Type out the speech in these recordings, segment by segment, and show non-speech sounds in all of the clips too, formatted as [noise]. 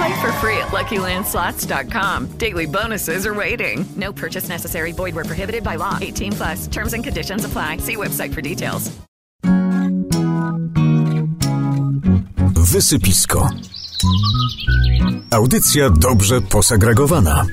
Play for free at LuckyLandSlots.com. Daily bonuses are waiting. No purchase necessary. Void were prohibited by law. 18 plus. Terms and conditions apply. See website for details. Wysypisko. Audycja dobrze posegregowana.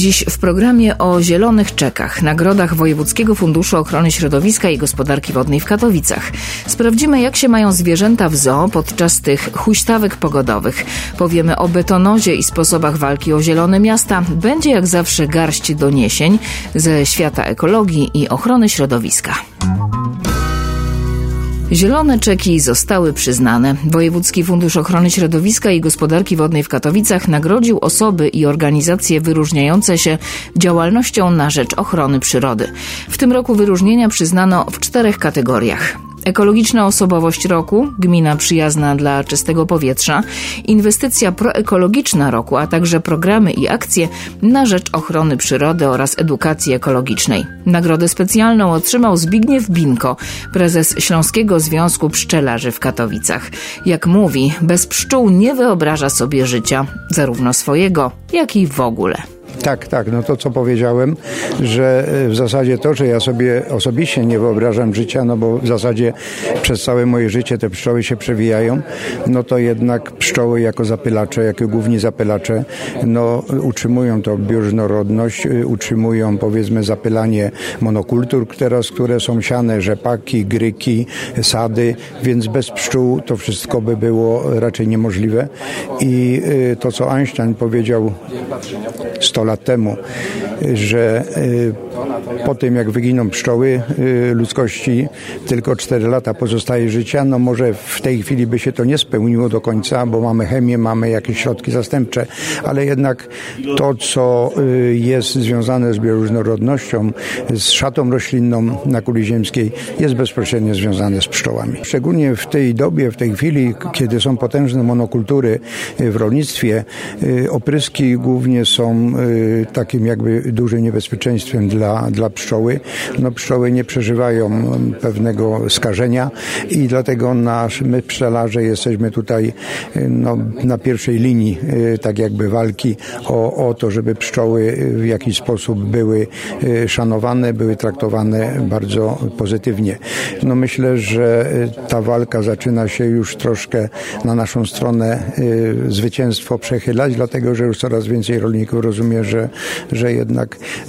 Dziś w programie o zielonych czekach, nagrodach Wojewódzkiego Funduszu Ochrony Środowiska i Gospodarki Wodnej w Katowicach. Sprawdzimy, jak się mają zwierzęta w zoo podczas tych huśtawek pogodowych. Powiemy o betonozie i sposobach walki o zielone miasta. Będzie jak zawsze garść doniesień ze świata ekologii i ochrony środowiska. Zielone czeki zostały przyznane. Wojewódzki Fundusz Ochrony Środowiska i Gospodarki Wodnej w Katowicach nagrodził osoby i organizacje wyróżniające się działalnością na rzecz ochrony przyrody. W tym roku wyróżnienia przyznano w czterech kategoriach. Ekologiczna osobowość roku, gmina przyjazna dla czystego powietrza, inwestycja proekologiczna roku, a także programy i akcje na rzecz ochrony przyrody oraz edukacji ekologicznej. Nagrodę specjalną otrzymał Zbigniew Binko, prezes Śląskiego Związku Pszczelarzy w Katowicach. Jak mówi, bez pszczół nie wyobraża sobie życia, zarówno swojego, jak i w ogóle. Tak, tak, no to co powiedziałem, że e, w zasadzie to, że ja sobie osobiście nie wyobrażam życia, no bo w zasadzie przez całe moje życie te pszczoły się przewijają, no to jednak pszczoły jako zapylacze, jako główni zapylacze, no utrzymują to bioróżnorodność, y, utrzymują powiedzmy zapylanie monokultur teraz, które są siane, rzepaki, gryki, sady, więc bez pszczół to wszystko by było raczej niemożliwe. I y, to, co Einstein powiedział 100 lat temu, że y, po tym jak wyginą pszczoły y, ludzkości tylko 4 lata pozostaje życia, no może w tej chwili by się to nie spełniło do końca, bo mamy chemię, mamy jakieś środki zastępcze, ale jednak to, co y, jest związane z bioróżnorodnością, z szatą roślinną na kuli ziemskiej, jest bezpośrednio związane z pszczołami. Szczególnie w tej dobie, w tej chwili, kiedy są potężne monokultury w rolnictwie, opryski głównie są takim jakby dużym niebezpieczeństwem dla, dla pszczoły. No, pszczoły nie przeżywają pewnego skażenia i dlatego nasz, my pszczelarze jesteśmy tutaj no, na pierwszej linii tak jakby walki o, o to, żeby pszczoły w jakiś sposób były szanowane, były traktowane bardzo pozytywnie. No myślę, że ta walka zaczyna się już troszkę na naszą stronę zwycięstwo przechylać, dlatego że już coraz więcej rolników rozumie, że, że jednak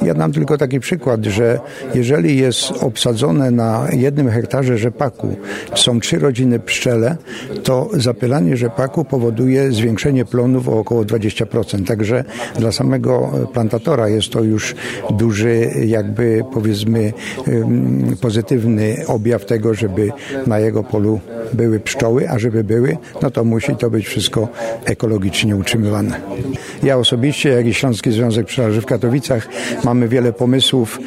ja dam tylko taki przykład, że jeżeli jest obsadzone na jednym hektarze rzepaku są trzy rodziny pszczele, to zapylanie rzepaku powoduje zwiększenie plonów o około 20%. Także dla samego plantatora jest to już duży, jakby powiedzmy pozytywny objaw tego, żeby na jego polu były pszczoły, a żeby były, no to musi to być wszystko ekologicznie utrzymywane. Ja osobiście, jak i Śląski Związek Pszczelarzy w Katowicach mamy wiele pomysłów,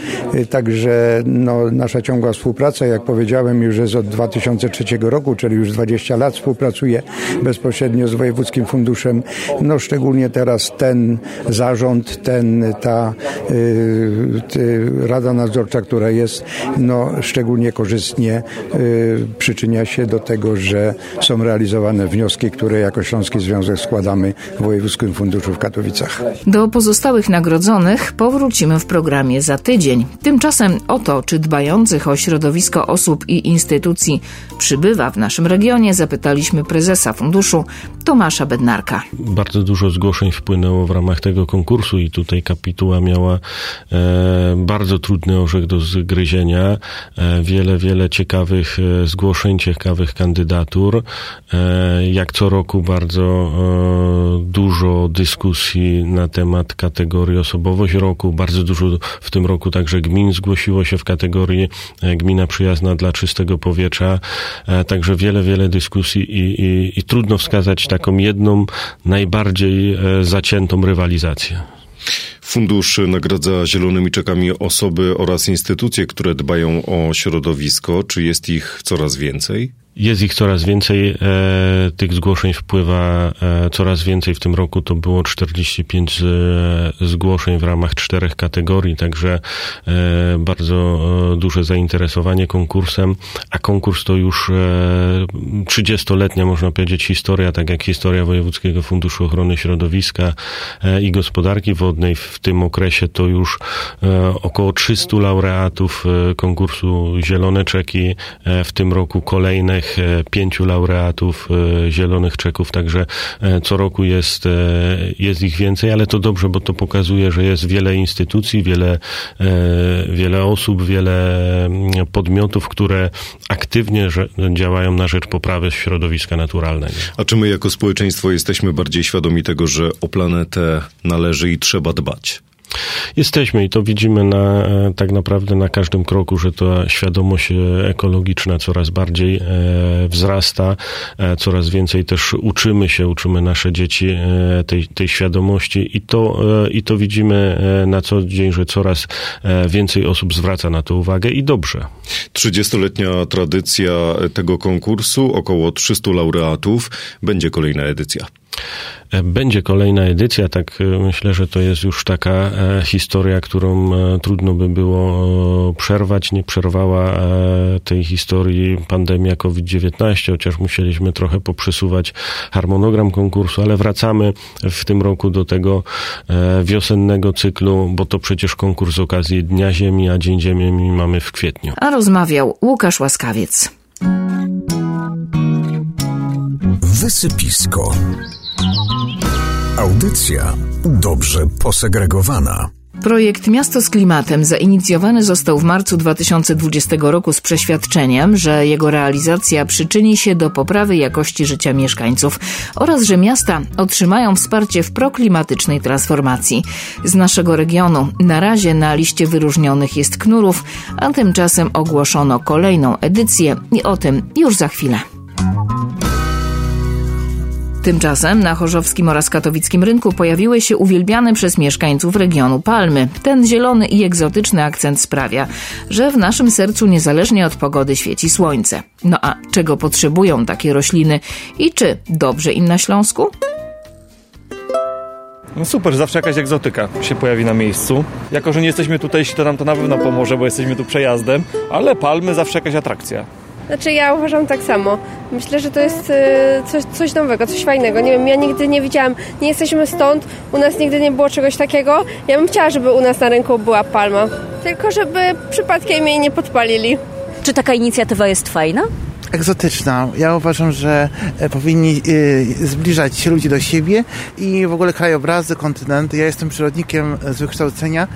także no, nasza ciągła współpraca, jak powiedziałem, już jest od 2003 roku, czyli już 20 lat współpracuję bezpośrednio z Wojewódzkim Funduszem. No szczególnie teraz ten zarząd, ten, ta y, Rada Nadzorcza, która jest, no szczególnie korzystnie y, przyczynia się do tego, że są realizowane wnioski, które jako Śląski Związek składamy w Wojewódzkim Funduszu w Katowicach. Do pozostałych nagrodzonych powrócimy w programie za tydzień. Tymczasem o to, czy dbających o środowisko osób i instytucji przybywa w naszym regionie, zapytaliśmy prezesa funduszu Tomasza Bednarka. Bardzo dużo zgłoszeń wpłynęło w ramach tego konkursu i tutaj kapituła miała e, bardzo trudny orzech do zgryzienia. E, wiele, wiele ciekawych e, zgłoszeń, ciekawych kandydatur. Jak co roku bardzo dużo dyskusji na temat kategorii osobowość roku. Bardzo dużo w tym roku także gmin zgłosiło się w kategorii e, gmina przyjazna dla czystego powietrza. E, Także wiele, wiele dyskusji i, i, i trudno wskazać taką jedną najbardziej e, zaciętą rywalizację. Fundusz nagradza zielonymi czekami osoby oraz instytucje, które dbają o środowisko. Czy jest ich coraz więcej? Jest ich coraz więcej, e, tych zgłoszeń wpływa e, coraz więcej. W tym roku to było 45 z, zgłoszeń w ramach czterech kategorii, także e, bardzo e, duże zainteresowanie konkursem, a konkurs to już e, 30-letnia, można powiedzieć, historia, tak jak historia Wojewódzkiego Funduszu Ochrony Środowiska e, i Gospodarki Wodnej. W tym okresie to już e, około 300 laureatów e, konkursu Zielone Czeki, e, w tym roku kolejnych e, pięciu laureatów e, Zielonych Czeków, także e, co roku jest, jest ich więcej, ale to dobrze, bo to pokazuje, że jest wiele instytucji, wiele, wiele osób, wiele mm, podmiotów, które aktywnie działają na rzecz poprawy środowiska naturalnego. A czy my jako społeczeństwo jesteśmy bardziej świadomi tego, że o planetę należy i trzeba dbać? Jesteśmy i to widzimy na, e, tak naprawdę na każdym kroku, że ta świadomość e, ekologiczna coraz bardziej e, wzrasta, coraz więcej też uczymy się, uczymy nasze dzieci tej, tej świadomości i to, i to widzimy na co dzień, że coraz więcej osób zwraca na to uwagę i dobrze. 30-letnia tradycja tego konkursu, około 300 laureatów. Będzie kolejna edycja. Będzie kolejna edycja, tak e, myślę, że to jest już taka e, historia, którą e, trudno by było przerwać. Nie przerwała tej historii pandemia COVID-19, chociaż musieliśmy trochę poprzesuwać harmonogram konkursu, ale wracamy w tym roku do tego wiosennego cyklu, bo to przecież konkurs z okazji Dnia Ziemi, a Dzień Ziemi mamy w kwietniu. A rozmawiał Łukasz Łaskawiec. Wysypisko. Audycja dobrze posegregowana. Projekt Miasto z klimatem zainicjowany został w marcu 2020 roku z przeświadczeniem, że jego realizacja przyczyni się do poprawy jakości życia mieszkańców oraz że miasta otrzymają wsparcie w proklimatycznej transformacji. Z naszego regionu na razie na liście wyróżnionych jest Knurów, a tymczasem ogłoszono kolejną edycję i o tym już za chwilę. Tymczasem na chorzowskim oraz katowickim rynku pojawiły się uwielbiane przez mieszkańców regionu palmy. Ten zielony i egzotyczny akcent sprawia, że w naszym sercu niezależnie od pogody świeci słońce. No a czego potrzebują takie rośliny i czy dobrze im na Śląsku? No super, zawsze jakaś egzotyka się pojawi na miejscu. Jako, że nie jesteśmy tutejsi, to nam to na pewno pomoże, bo jesteśmy tu przejazdem, ale palmy zawsze jakaś atrakcja. Znaczy ja uważam tak samo. Myślę, że to jest e, coś, coś nowego, coś fajnego. Nie wiem, ja nigdy nie widziałam, nie jesteśmy stąd, u nas nigdy nie było czegoś takiego. Ja bym chciała, żeby u nas na rynku była palma. Tylko żeby przypadkiem jej nie podpalili. Czy taka inicjatywa jest fajna? Egzotyczna. Ja uważam, że e, powinni e, zbliżać ludzi do siebie i w ogóle krajobrazy, kontynenty. Ja jestem przyrodnikiem z wykształcenia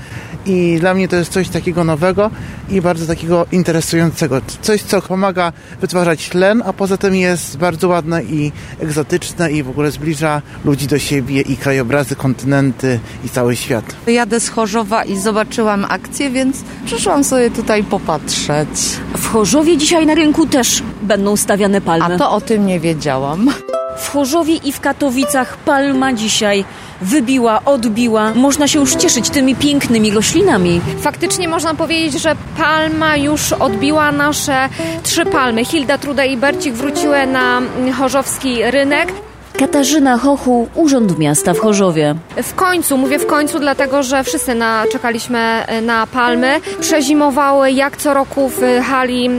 i dla mnie to jest coś takiego nowego i bardzo takiego interesującego. Coś, co pomaga wytwarzać tlen, a poza tym jest bardzo ładne i egzotyczne i w ogóle zbliża ludzi do siebie i krajobrazy, kontynenty i cały świat. Jadę z Chorzowa i zobaczyłam akcję, więc przyszłam sobie tutaj popatrzeć. W Chorzowie dzisiaj na rynku też będą stawiane palmy. A to o tym nie wiedziałam. W Chorzowie i w Katowicach palma dzisiaj wybiła, odbiła. Można się już cieszyć tymi pięknymi roślinami. Faktycznie można powiedzieć, że palma już odbiła nasze trzy palmy. Hilda, Truda i Bercik wróciły na chorzowski rynek. Katarzyna Hochu, Urząd Miasta w Chorzowie. W końcu, mówię w końcu, dlatego że wszyscy na, czekaliśmy e, na palmy. Przezimowały jak co roku w hali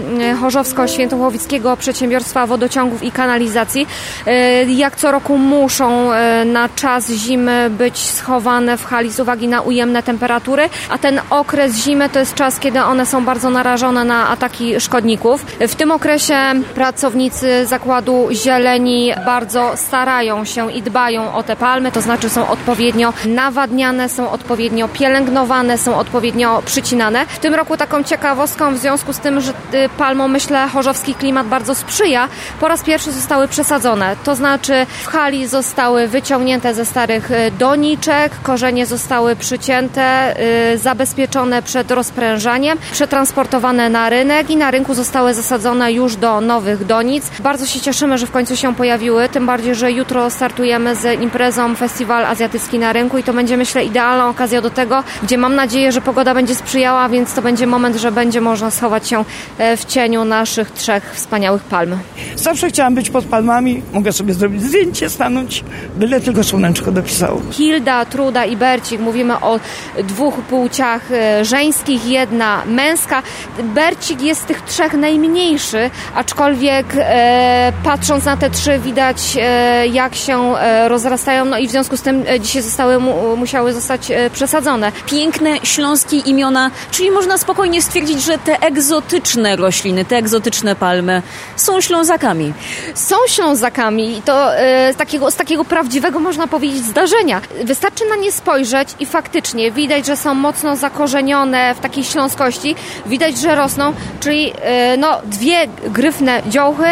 Chorzowsko-Świętochłowickiego Przedsiębiorstwa Wodociągów i Kanalizacji. E, jak co roku muszą e, na czas zimy być schowane w hali z uwagi na ujemne temperatury, a ten okres zimy to jest czas, kiedy one są bardzo narażone na ataki szkodników. W tym okresie pracownicy zakładu zieleni bardzo starają się i dbają o te palmy, to znaczy są odpowiednio nawadniane, są odpowiednio pielęgnowane, są odpowiednio przycinane. W tym roku taką ciekawostką w związku z tym, że y, palmom myślę chorzowski klimat bardzo sprzyja, po raz pierwszy zostały przesadzone. To znaczy w hali zostały wyciągnięte ze starych y, doniczek, korzenie zostały przycięte, y, zabezpieczone przed rozprężaniem, przetransportowane na rynek i na rynku zostały zasadzone już do nowych donic. Bardzo się cieszymy, że w końcu się pojawiły, tym bardziej, że jutro startujemy z imprezą Festiwal Azjatycki na rynku i to będzie myślę idealną okazją do tego, gdzie mam nadzieję, że pogoda będzie sprzyjała, więc to będzie moment, że będzie można schować się e, w cieniu naszych trzech wspaniałych palm. Zawsze chciałam być pod palmami, mogę sobie zrobić zdjęcie, stanąć, byle tylko słoneczko dopisało. Hilda, Truda i Bercik, mówimy o dwóch płciach e, żeńskich, jedna męska. Bercik jest z tych trzech najmniejszy, aczkolwiek e, patrząc na te trzy widać e, jak się e, rozrastają, no i w związku z tym e, dzisiaj zostały, mu, musiały zostać e, przesadzone. Piękne śląskie imiona, czyli można spokojnie stwierdzić, że te egzotyczne rośliny, te egzotyczne palmy są ślązakami. Są ślązakami i to z, takiego, z takiego prawdziwego, można powiedzieć, zdarzenia. Wystarczy na nie spojrzeć i faktycznie widać, że są mocno zakorzenione w takiej śląskości, widać, że rosną, czyli no, dwie gryfne dziołchy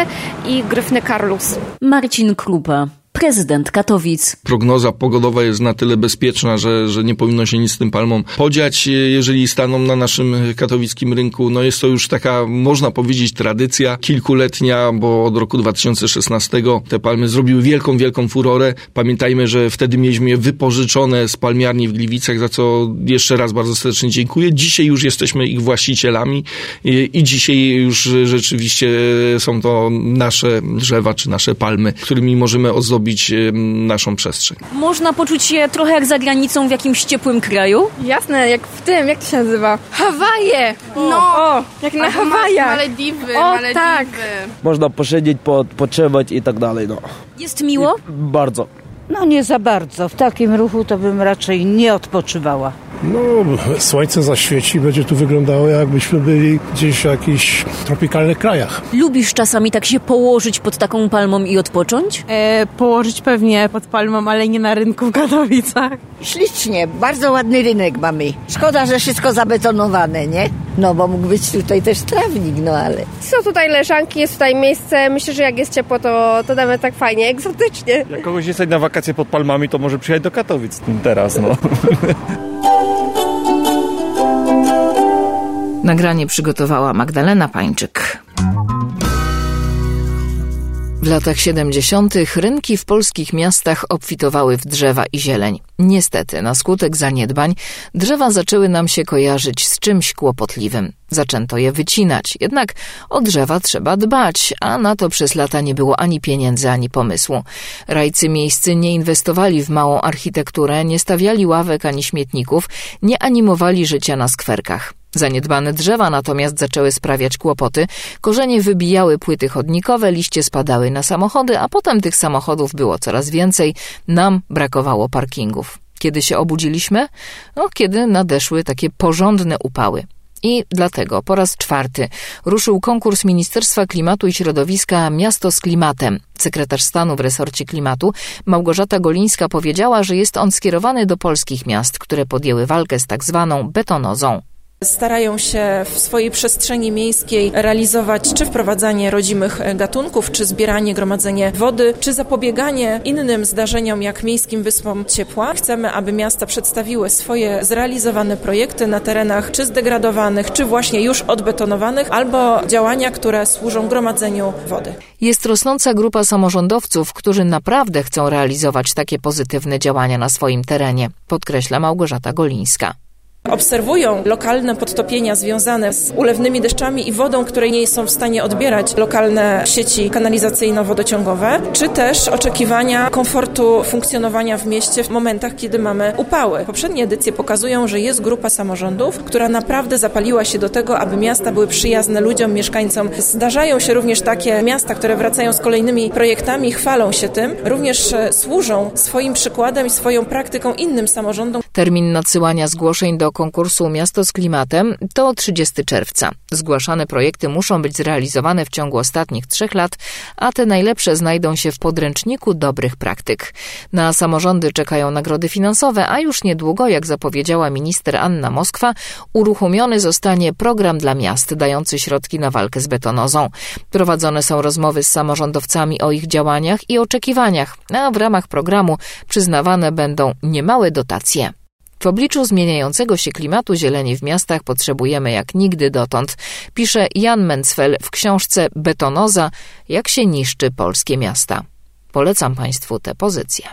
i gryfny karlus. Marcin Krupa prezydent Katowic. Prognoza pogodowa jest na tyle bezpieczna, że, że nie powinno się nic z tym palmom podziać, jeżeli staną na naszym katowickim rynku. No jest to już taka, można powiedzieć, tradycja kilkuletnia, bo od roku 2016 te palmy zrobiły wielką, wielką furorę. Pamiętajmy, że wtedy mieliśmy je wypożyczone z palmiarni w Gliwicach, za co jeszcze raz bardzo serdecznie dziękuję. Dzisiaj już jesteśmy ich właścicielami i, i dzisiaj już rzeczywiście są to nasze drzewa czy nasze palmy, którymi możemy ozdobić naszą przestrzeń. Można poczuć się trochę jak za granicą w jakimś ciepłym kraju? Jasne, jak w tym, jak to się nazywa? Hawaje! No, o, jak na Hawajach. Malediwy, o, Malediwy. tak. Można posiedzieć, odpoczywać i tak dalej, no. Jest miło? Bardzo. No nie za bardzo. W takim ruchu to bym raczej nie odpoczywała. No, słońce zaświeci, będzie tu wyglądało jakbyśmy byli gdzieś w jakichś tropikalnych krajach. Lubisz czasami tak się położyć pod taką palmą i odpocząć? E, położyć pewnie pod palmą, ale nie na rynku w Katowicach. Ślicznie, bardzo ładny rynek mamy. Szkoda, że wszystko zabetonowane, nie? No, bo mógł być tutaj też trawnik, no ale... Są tutaj leżanki, jest tutaj miejsce. Myślę, że jak jest ciepło, to, to damy tak fajnie, egzotycznie. Jak kogoś jest na wakacje pod palmami, to może przyjechać do Katowic teraz, no. [laughs] Nagranie przygotowała Magdalena Pańczyk. W latach 70. rynki w polskich miastach obfitowały w drzewa i zieleń. Niestety, na skutek zaniedbań, drzewa zaczęły nam się kojarzyć z czymś kłopotliwym. Zaczęto je wycinać, jednak o drzewa trzeba dbać, a na to przez lata nie było ani pieniędzy, ani pomysłu. Rajcy miejscy nie inwestowali w małą architekturę, nie stawiali ławek ani śmietników, nie animowali życia na skwerkach. Zaniedbane drzewa natomiast zaczęły sprawiać kłopoty, korzenie wybijały płyty chodnikowe, liście spadały na samochody, a potem tych samochodów było coraz więcej, nam brakowało parkingów. Kiedy się obudziliśmy? No, kiedy nadeszły takie porządne upały. I dlatego po raz czwarty ruszył konkurs Ministerstwa Klimatu i Środowiska Miasto z Klimatem. Sekretarz stanu w resorcie klimatu Małgorzata Golińska powiedziała, że jest on skierowany do polskich miast, które podjęły walkę z tak zwaną betonozą. Starają się w swojej przestrzeni miejskiej realizować czy wprowadzanie rodzimych gatunków, czy zbieranie, gromadzenie wody, czy zapobieganie innym zdarzeniom jak miejskim wyspom ciepła. Chcemy, aby miasta przedstawiły swoje zrealizowane projekty na terenach czy zdegradowanych, czy właśnie już odbetonowanych, albo działania, które służą gromadzeniu wody. Jest rosnąca grupa samorządowców, którzy naprawdę chcą realizować takie pozytywne działania na swoim terenie, podkreśla Małgorzata Golińska. Obserwują lokalne podtopienia związane z ulewnymi deszczami i wodą, której nie są w stanie odbierać lokalne sieci kanalizacyjno-wodociągowe, czy też oczekiwania komfortu funkcjonowania w mieście w momentach, kiedy mamy upały. Poprzednie edycje pokazują, że jest grupa samorządów, która naprawdę zapaliła się do tego, aby miasta były przyjazne ludziom, mieszkańcom. Zdarzają się również takie miasta, które wracają z kolejnymi projektami, chwalą się tym, również e, służą swoim przykładem i swoją praktyką innym samorządom. Termin nadsyłania zgłoszeń do konkursu Miasto z Klimatem to 30 czerwca. Zgłaszane projekty muszą być zrealizowane w ciągu ostatnich trzech lat, a te najlepsze znajdą się w podręczniku dobrych praktyk. Na samorządy czekają nagrody finansowe, a już niedługo, jak zapowiedziała minister Anna Moskwa, uruchomiony zostanie program dla miast dający środki na walkę z betonozą. Prowadzone są rozmowy z samorządowcami o ich działaniach i oczekiwaniach, a w ramach programu przyznawane będą niemałe dotacje. W obliczu zmieniającego się klimatu zieleni w miastach potrzebujemy jak nigdy dotąd, pisze Jan Mencfel w książce Betonoza Jak się niszczy polskie miasta. Polecam Państwu tę pozycję.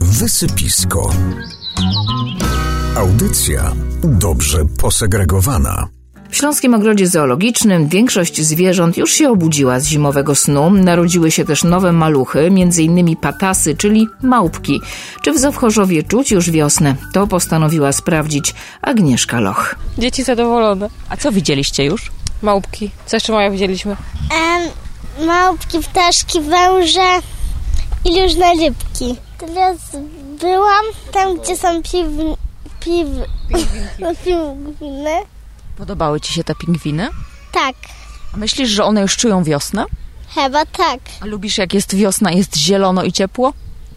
Wysypisko. Audycja dobrze posegregowana. W Śląskim Ogrodzie Zoologicznym większość zwierząt już się obudziła z zimowego snu. Narodziły się też nowe maluchy, m.in. patasy, czyli małpki. Czy w Zowchorzowie czuć już wiosnę? To postanowiła sprawdzić Agnieszka Loch. Dzieci zadowolone. A co widzieliście już? Małpki. Co jeszcze maja widzieliśmy? Em, małpki, ptaszki, węże i różne rybki. Teraz byłam tam, gdzie są piw... piw... [laughs] pingwiny. Podobały ci się te pingwiny? Tak, A myślisz, że one już czują wiosnę? chyba tak, A lubisz jak jest wiosna, jest zielono i ciepło?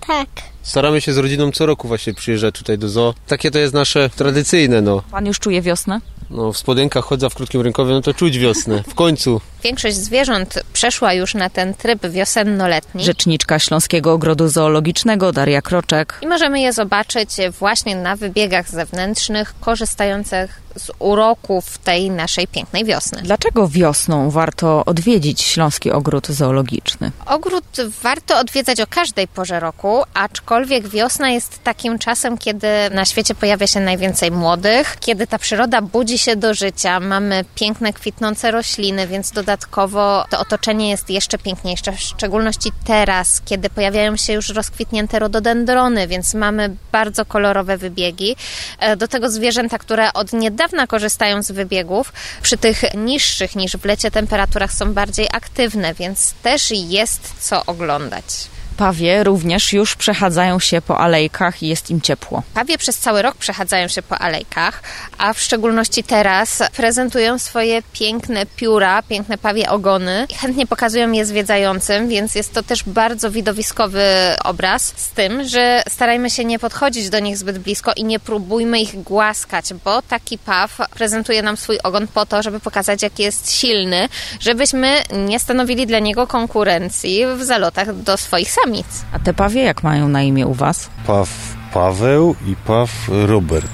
tak. Staramy się z rodziną co roku właśnie przyjeżdżać tutaj do zoo. Takie to jest nasze tradycyjne, no. Pan już czuje wiosnę? No w spodenkach chodza w krótkim rękowie, no to czuć wiosnę. W końcu. Większość zwierząt przeszła już na ten tryb wiosennoletni. Rzeczniczka Śląskiego Ogrodu Zoologicznego Daria Kroczek. I możemy je zobaczyć właśnie na wybiegach zewnętrznych, korzystających z uroków tej naszej pięknej wiosny. Dlaczego wiosną warto odwiedzić Śląski Ogród Zoologiczny? Ogród warto odwiedzać o każdej porze roku, aczkolwiek wiosna jest takim czasem, kiedy na świecie pojawia się najwięcej młodych, kiedy ta przyroda budzi się do życia, mamy piękne, kwitnące rośliny, więc dodatkowo to otoczenie jest jeszcze piękniejsze, w szczególności teraz, kiedy pojawiają się już rozkwitnięte rododendrony, więc mamy bardzo kolorowe wybiegi. E, Do tego zwierzęta, które od niedawna korzystają z wybiegów, przy tych niższych niż w lecie temperaturach są bardziej aktywne, więc też jest co oglądać. Pawie również już przechadzają się po alejkach i jest im ciepło. Pawie przez cały rok przechadzają się po alejkach, a w szczególności teraz prezentują swoje piękne pióra, piękne pawie ogony i chętnie pokazują je zwiedzającym, więc jest to też bardzo widowiskowy obraz z tym, że starajmy się nie podchodzić do nich zbyt blisko i nie próbujmy ich głaskać, bo taki paw prezentuje nam swój ogon po to, żeby pokazać, jak jest silny, żebyśmy nie stanowili dla niego konkurencji w zalotach do swoich samic. A te pawie jak mają na imię u was? Paw Paweł i Paw Robert.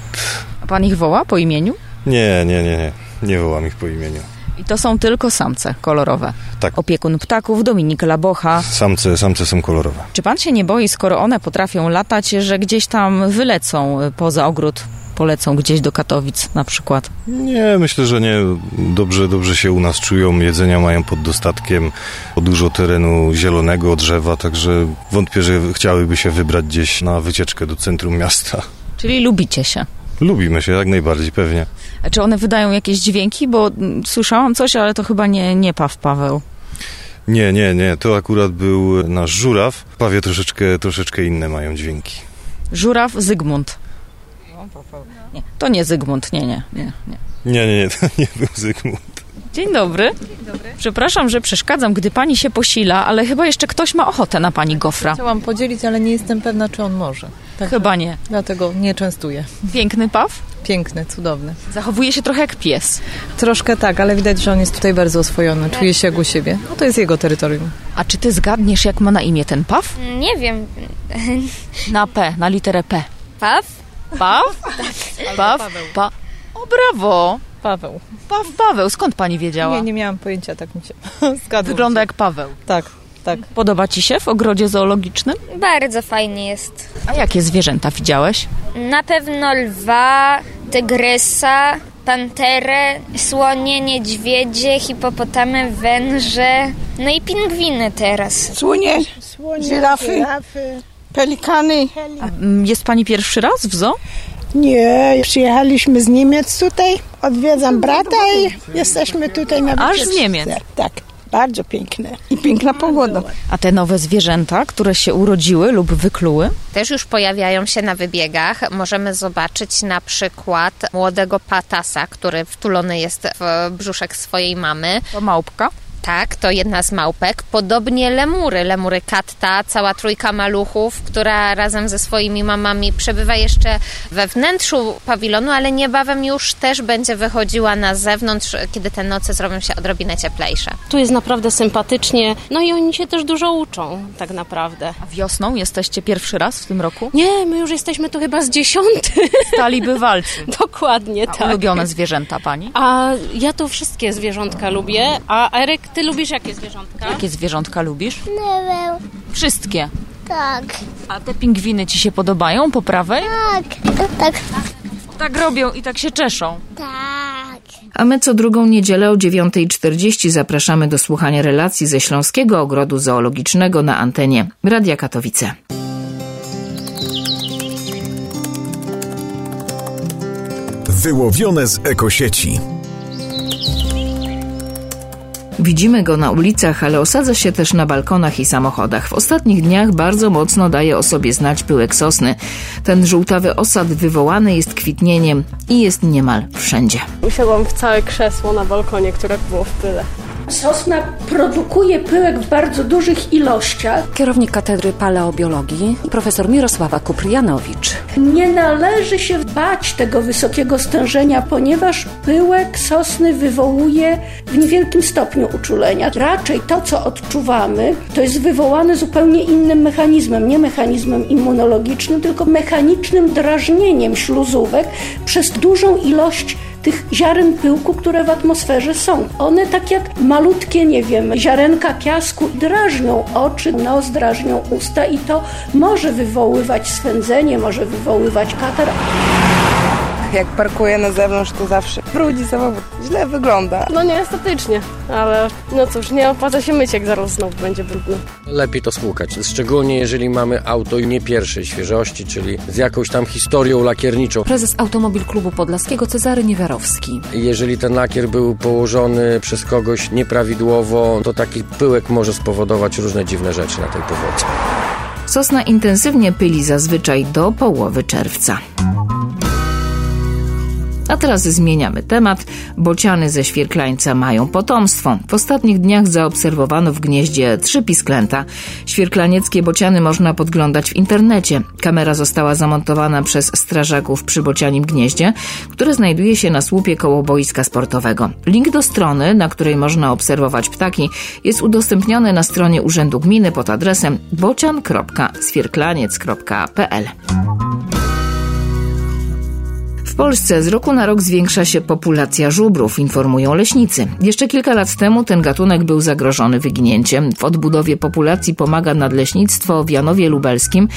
A pan ich woła po imieniu? Nie, nie, nie, nie. Nie wołam ich po imieniu. I to są tylko samce kolorowe. Tak. Opiekun ptaków Dominik Labocha. Samce, samce są kolorowe. Czy pan się nie boi, skoro one potrafią latać, że gdzieś tam wylecą y, poza ogród? Polecą gdzieś do Katowic na przykład. Nie, myślę, że nie. Dobrze, dobrze się u nas czują. Jedzenia mają pod dostatkiem. Dużo terenu zielonego, drzewa, także wątpię, że chciałyby się wybrać gdzieś na wycieczkę do centrum miasta. Czyli lubicie się. Lubimy się jak najbardziej, pewnie. A czy one wydają jakieś dźwięki? Bo mm, słyszałam coś, ale to chyba nie, nie Paw Paweł. Nie, nie, nie. To akurat był nasz żuraw. Pawie troszeczkę, troszeczkę inne mają dźwięki. Żuraw Zygmunt. Nie, to nie Zygmunt, nie, nie, nie. nie. Nie, nie, nie, to nie był Zygmunt. Dzień dobry. Przepraszam, że przeszkadzam, gdy pani się posila, ale chyba jeszcze ktoś ma ochotę na pani gofra. Chciałam podzielić, ale nie jestem pewna, czy on może. Tak, Chyba nie. Dlatego nie częstuję. Piękny paw? Piękny, cudowny. Zachowuje się trochę jak pies. Troszkę tak, ale widać, że on jest tutaj bardzo oswojony. Czuje się jak u siebie. No to jest jego terytorium. A czy ty zgadniesz, jak ma na imię ten paw? Nie wiem. Na P, na literę P. Paw? Paw? Paw? Paweł. Pa... O, brawo! Paweł. Paw Paweł, skąd pani wiedziała? Nie, nie miałam pojęcia, tak mi się [laughs] zgadło. Wygląda jak Paweł. Tak, tak. Podoba ci się w ogrodzie zoologicznym? Bardzo fajnie jest. A jakie zwierzęta widziałeś? Na pewno lwa, tygrysa, panterę, słonie, niedźwiedzie, hipopotamy, węże, no i pingwiny teraz. Słonie, żyrafy, pelikany. Mm, Jest pani pierwszy raz w zoo? Nie, przyjechaliśmy z Niemiec tutaj, odwiedzam brata i jesteśmy tutaj na Aż z. Niemiec? Tak, bardzo piękne i piękna pogoda. A te nowe zwierzęta, które się urodziły lub wykluły? Też już pojawiają się na wybiegach. Możemy zobaczyć na przykład młodego patasa, który wtulony jest w brzuszek swojej mamy. To małpka? Tak, to jedna z małpek. Podobnie lemury, lemury katta, cała trójka maluchów, która razem ze swoimi mamami przebywa jeszcze we wnętrzu pawilonu, ale niebawem już też będzie wychodziła na zewnątrz, kiedy te noce zrobią się odrobinę cieplejsze. Tu jest naprawdę sympatycznie, no i oni się też dużo uczą, tak naprawdę. A wiosną jesteście pierwszy raz w tym roku? Nie, my już jesteśmy tu chyba z dziesiąty. Stali bywalcy. [laughs] Dokładnie, A tak. ulubione zwierzęta pani? A ja to wszystkie zwierzątka lubię, a Erek, ty lubisz jakie zwierzątka? Jakie zwierzątka lubisz? Nie wiem. Wszystkie. Tak. A te pingwiny ci się podobają po prawej? Tak. Tak. Tak robią i tak się czeszą. Tak. A my co drugą niedzielę o 9.40 zapraszamy do słuchania relacji ze Śląskiego Ogrodu Zoologicznego na antenie Radia Katowice. Wyłowione z ekosieci. Widzimy go na ulicach, ale osadza się też na balkonach i samochodach. W ostatnich dniach bardzo mocno daje o sobie znać pyłek sosny. Ten żółtawy osad wywołany jest kwitnieniem i jest niemal wszędzie. Usiadłam w całe krzesło na balkonie, które było w pyle. Sosna produkuje pyłek w bardzo dużych ilościach. Kierownik Katedry Paleobiologii, profesor Mirosława Kuprianowicz. Nie należy się bać tego wysokiego stężenia, ponieważ pyłek sosny wywołuje w niewielkim stopniu uczulenia. Raczej to, co odczuwamy, to jest wywołane zupełnie innym mechanizmem, nie mechanizmem immunologicznym, tylko mechanicznym drażnieniem śluzówek przez dużą ilość tych ziaren pyłku, które w atmosferze są. One tak jak malutkie, nie wiem, ziarenka piasku drażnią oczy, nos, drażnią usta i to może wywoływać swędzenie, może wywoływać katar. Jak parkuję na zewnątrz, to zawsze brudzi samochód. Źle wygląda. No nie estetycznie, ale no cóż, nie opłaca się myć, jak zaraz znowu będzie brudno. Lepiej to spłukać, szczególnie jeżeli mamy auto nie pierwszej świeżości, czyli z jakąś tam historią lakierniczą. Prezes Automobil Klubu Podlaskiego Cezary Niewiarowski. Jeżeli ten lakier był położony przez kogoś nieprawidłowo, to taki pyłek może spowodować różne dziwne rzeczy na tej powodzi. Sosna intensywnie pyli zazwyczaj do połowy czerwca. A teraz zmieniamy temat. Bociany ze świerklańca mają potomstwo. W ostatnich dniach zaobserwowano w gnieździe trzy pisklęta. Świerklanieckie bociany można podglądać w internecie. Kamera została zamontowana przez strażaków przy bocianim gnieździe, które znajduje się na słupie koło boiska sportowego. Link do strony, na której można obserwować ptaki, jest udostępniony na stronie Urzędu Gminy pod adresem bocian.swierklaniec.pl. W Polsce z roku na rok zwiększa się populacja żubrów, informują leśnicy. Jeszcze kilka lat temu ten gatunek był zagrożony wyginięciem. W odbudowie populacji pomaga nadleśnictwo w Janowie Lubelskim,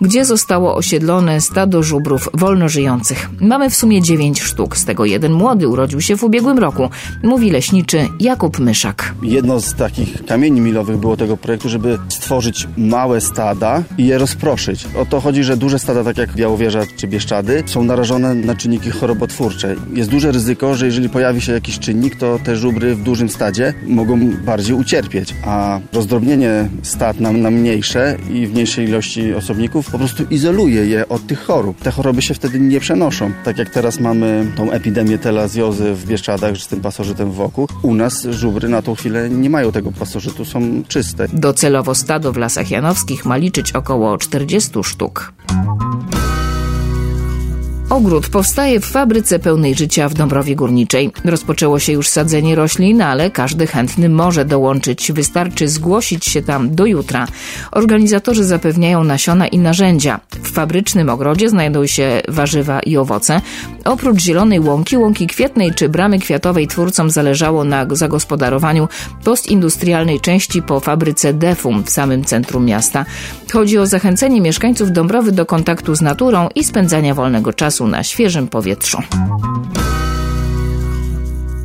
gdzie zostało osiedlone stado żubrów wolnożyjących. Mamy w sumie dziewięć sztuk, z tego jeden młody urodził się w ubiegłym roku, mówi leśniczy Jakub Myszak. Jedno z takich kamieni milowych było tego projektu, żeby stworzyć małe stada i je rozproszyć. O to chodzi, że duże stada, tak jak Białowieża czy Bieszczady, są narażone na czynniki chorobotwórcze. Jest duże ryzyko, że jeżeli pojawi się jakiś czynnik, to te żubry w dużym stadzie mogą bardziej ucierpieć, a rozdrobnienie stad na, na mniejsze i w mniejszej ilości osobników po prostu izoluje je od tych chorób. Te choroby się wtedy nie przenoszą. Tak jak teraz mamy tą epidemię telazjozy w Bieszczadach z tym pasożytem wokół, u nas żubry na tą chwilę nie mają tego pasożytu, są czyste. Docelowo stado w Lasach Janowskich ma liczyć około 40 sztuk. Ogród powstaje w fabryce pełnej życia w Dąbrowie Górniczej. Rozpoczęło się już sadzenie roślin, ale każdy chętny może dołączyć. Wystarczy zgłosić się tam do jutra. Organizatorzy zapewniają nasiona i narzędzia. W fabrycznym ogrodzie znajdą się warzywa i owoce. Oprócz zielonej łąki, łąki kwietnej czy bramy kwiatowej twórcom zależało na zagospodarowaniu postindustrialnej części po fabryce Defum w samym centrum miasta. Chodzi o zachęcenie mieszkańców Dąbrowy do kontaktu z naturą i spędzania wolnego czasu na świeżym powietrzu.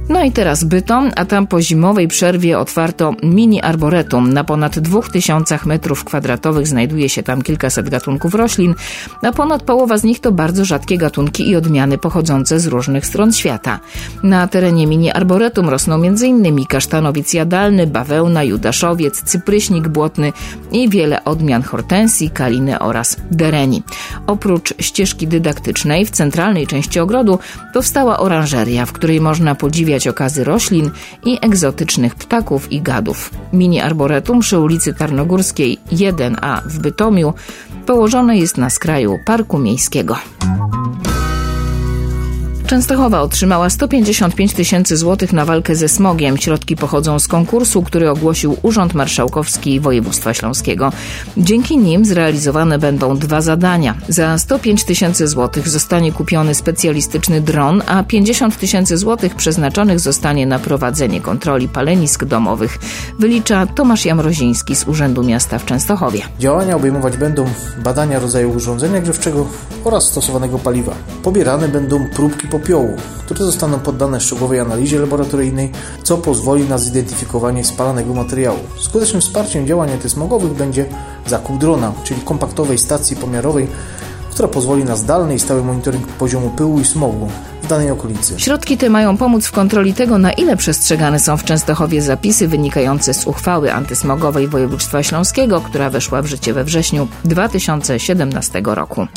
No i teraz Bytom, a tam po zimowej przerwie otwarto mini arboretum. Na ponad 2000 metrów kwadratowych znajduje się tam kilkaset gatunków roślin, a ponad połowa z nich to bardzo rzadkie gatunki i odmiany pochodzące z różnych stron świata. Na terenie mini arboretum rosną m.in. kasztanowiec jadalny, bawełna, judaszowiec, cypryśnik błotny i wiele odmian hortensji, kaliny oraz dereni. Oprócz ścieżki dydaktycznej w centralnej części ogrodu powstała oranżeria, w której można podziwiać okazy roślin i egzotycznych ptaków i gadów. Mini arboretum przy ulicy Tarnogórskiej 1A w Bytomiu położone jest na skraju Parku Miejskiego. Częstochowa otrzymała 155 tysięcy złotych na walkę ze smogiem. Środki pochodzą z konkursu, który ogłosił Urząd Marszałkowski Województwa Śląskiego. Dzięki nim zrealizowane będą dwa zadania. Za 105 tysięcy złotych zostanie kupiony specjalistyczny dron, a 50 tysięcy złotych przeznaczonych zostanie na prowadzenie kontroli palenisk domowych. Wylicza Tomasz Jamroziński z Urzędu Miasta w Częstochowie. Działania obejmować będą badania rodzaju urządzenia grzewczego oraz stosowanego paliwa. Pobierane będą próbki popiołu, które zostaną poddane szczegółowej analizie laboratoryjnej, co pozwoli na zidentyfikowanie spalanego materiału. Skutecznym wsparciem działań antysmogowych będzie zakup drona, czyli kompaktowej stacji pomiarowej, która pozwoli na zdalny i stały monitoring poziomu pyłu i smogu w danej okolicy. Środki te mają pomóc w kontroli tego, na ile przestrzegane są w Częstochowie zapisy wynikające z uchwały antysmogowej województwa śląskiego, która weszła w życie we wrześniu 2017 roku.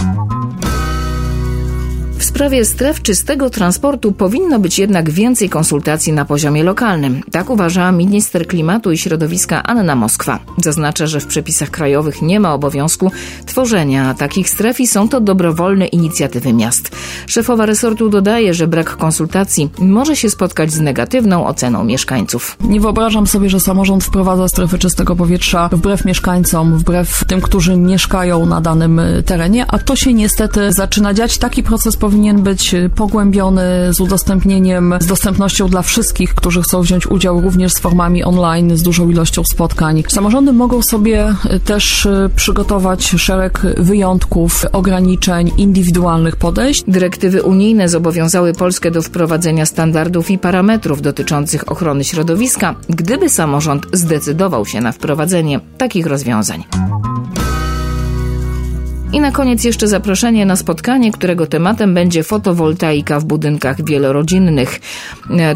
Sprawie stref czystego transportu powinno być jednak więcej konsultacji na poziomie lokalnym. Tak uważa minister klimatu i środowiska Anna Moskwa. Zaznacza, że w przepisach krajowych nie ma obowiązku tworzenia takich stref i są to dobrowolne inicjatywy miast. Szefowa resortu dodaje, że brak konsultacji może się spotkać z negatywną oceną mieszkańców. Nie wyobrażam sobie, że samorząd wprowadza strefy czystego powietrza wbrew mieszkańcom, wbrew tym, którzy mieszkają na danym terenie, a to się niestety zaczyna dziać. Taki proces powinien być pogłębiony z udostępnieniem, z dostępnością dla wszystkich, którzy chcą wziąć udział również z formami online, z dużą ilością spotkań. Samorządy mogą sobie też przygotować szereg wyjątków, ograniczeń, indywidualnych podejść. Dyrektywy unijne zobowiązały Polskę do wprowadzenia standardów i parametrów dotyczących ochrony środowiska, gdyby samorząd zdecydował się na wprowadzenie takich rozwiązań. I na koniec jeszcze zaproszenie na spotkanie, którego tematem będzie fotowoltaika w budynkach wielorodzinnych.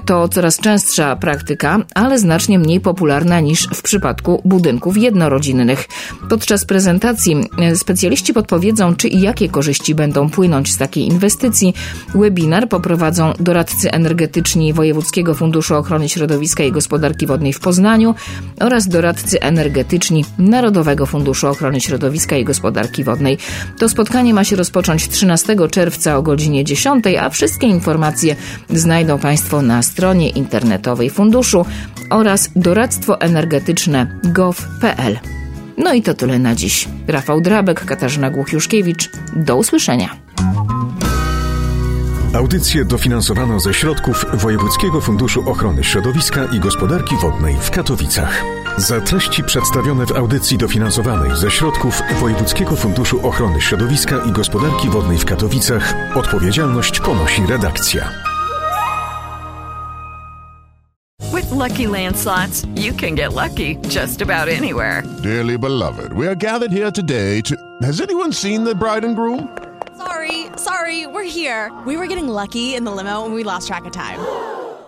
To coraz częstsza praktyka, ale znacznie mniej popularna niż w przypadku budynków jednorodzinnych. Podczas prezentacji specjaliści podpowiedzą, czy i jakie korzyści będą płynąć z takiej inwestycji. Webinar poprowadzą doradcy energetyczni Wojewódzkiego Funduszu Ochrony Środowiska i Gospodarki Wodnej w Poznaniu oraz doradcy energetyczni Narodowego Funduszu Ochrony Środowiska i Gospodarki Wodnej. To spotkanie ma się rozpocząć 13 czerwca o godzinie 10, a wszystkie informacje znajdą Państwo na stronie internetowej funduszu oraz doradztwo energetyczne gov.pl. No i to tyle na dziś. Rafał Drabek, Katarzyna Głuchiuszkiewicz. Do usłyszenia. Audycję dofinansowano ze środków Wojewódzkiego Funduszu Ochrony Środowiska i Gospodarki Wodnej w Katowicach. Za treści przedstawione w audycji dofinansowanej ze środków Wojewódzkiego Funduszu Ochrony Środowiska i Gospodarki Wodnej w Katowicach odpowiedzialność ponosi redakcja. With Lucky Land slots, you can get lucky just about anywhere. Dearly beloved, we are gathered here today to. Has anyone seen the bride and groom? Sorry, sorry, we're here. We were getting lucky in the limo and we lost track of time.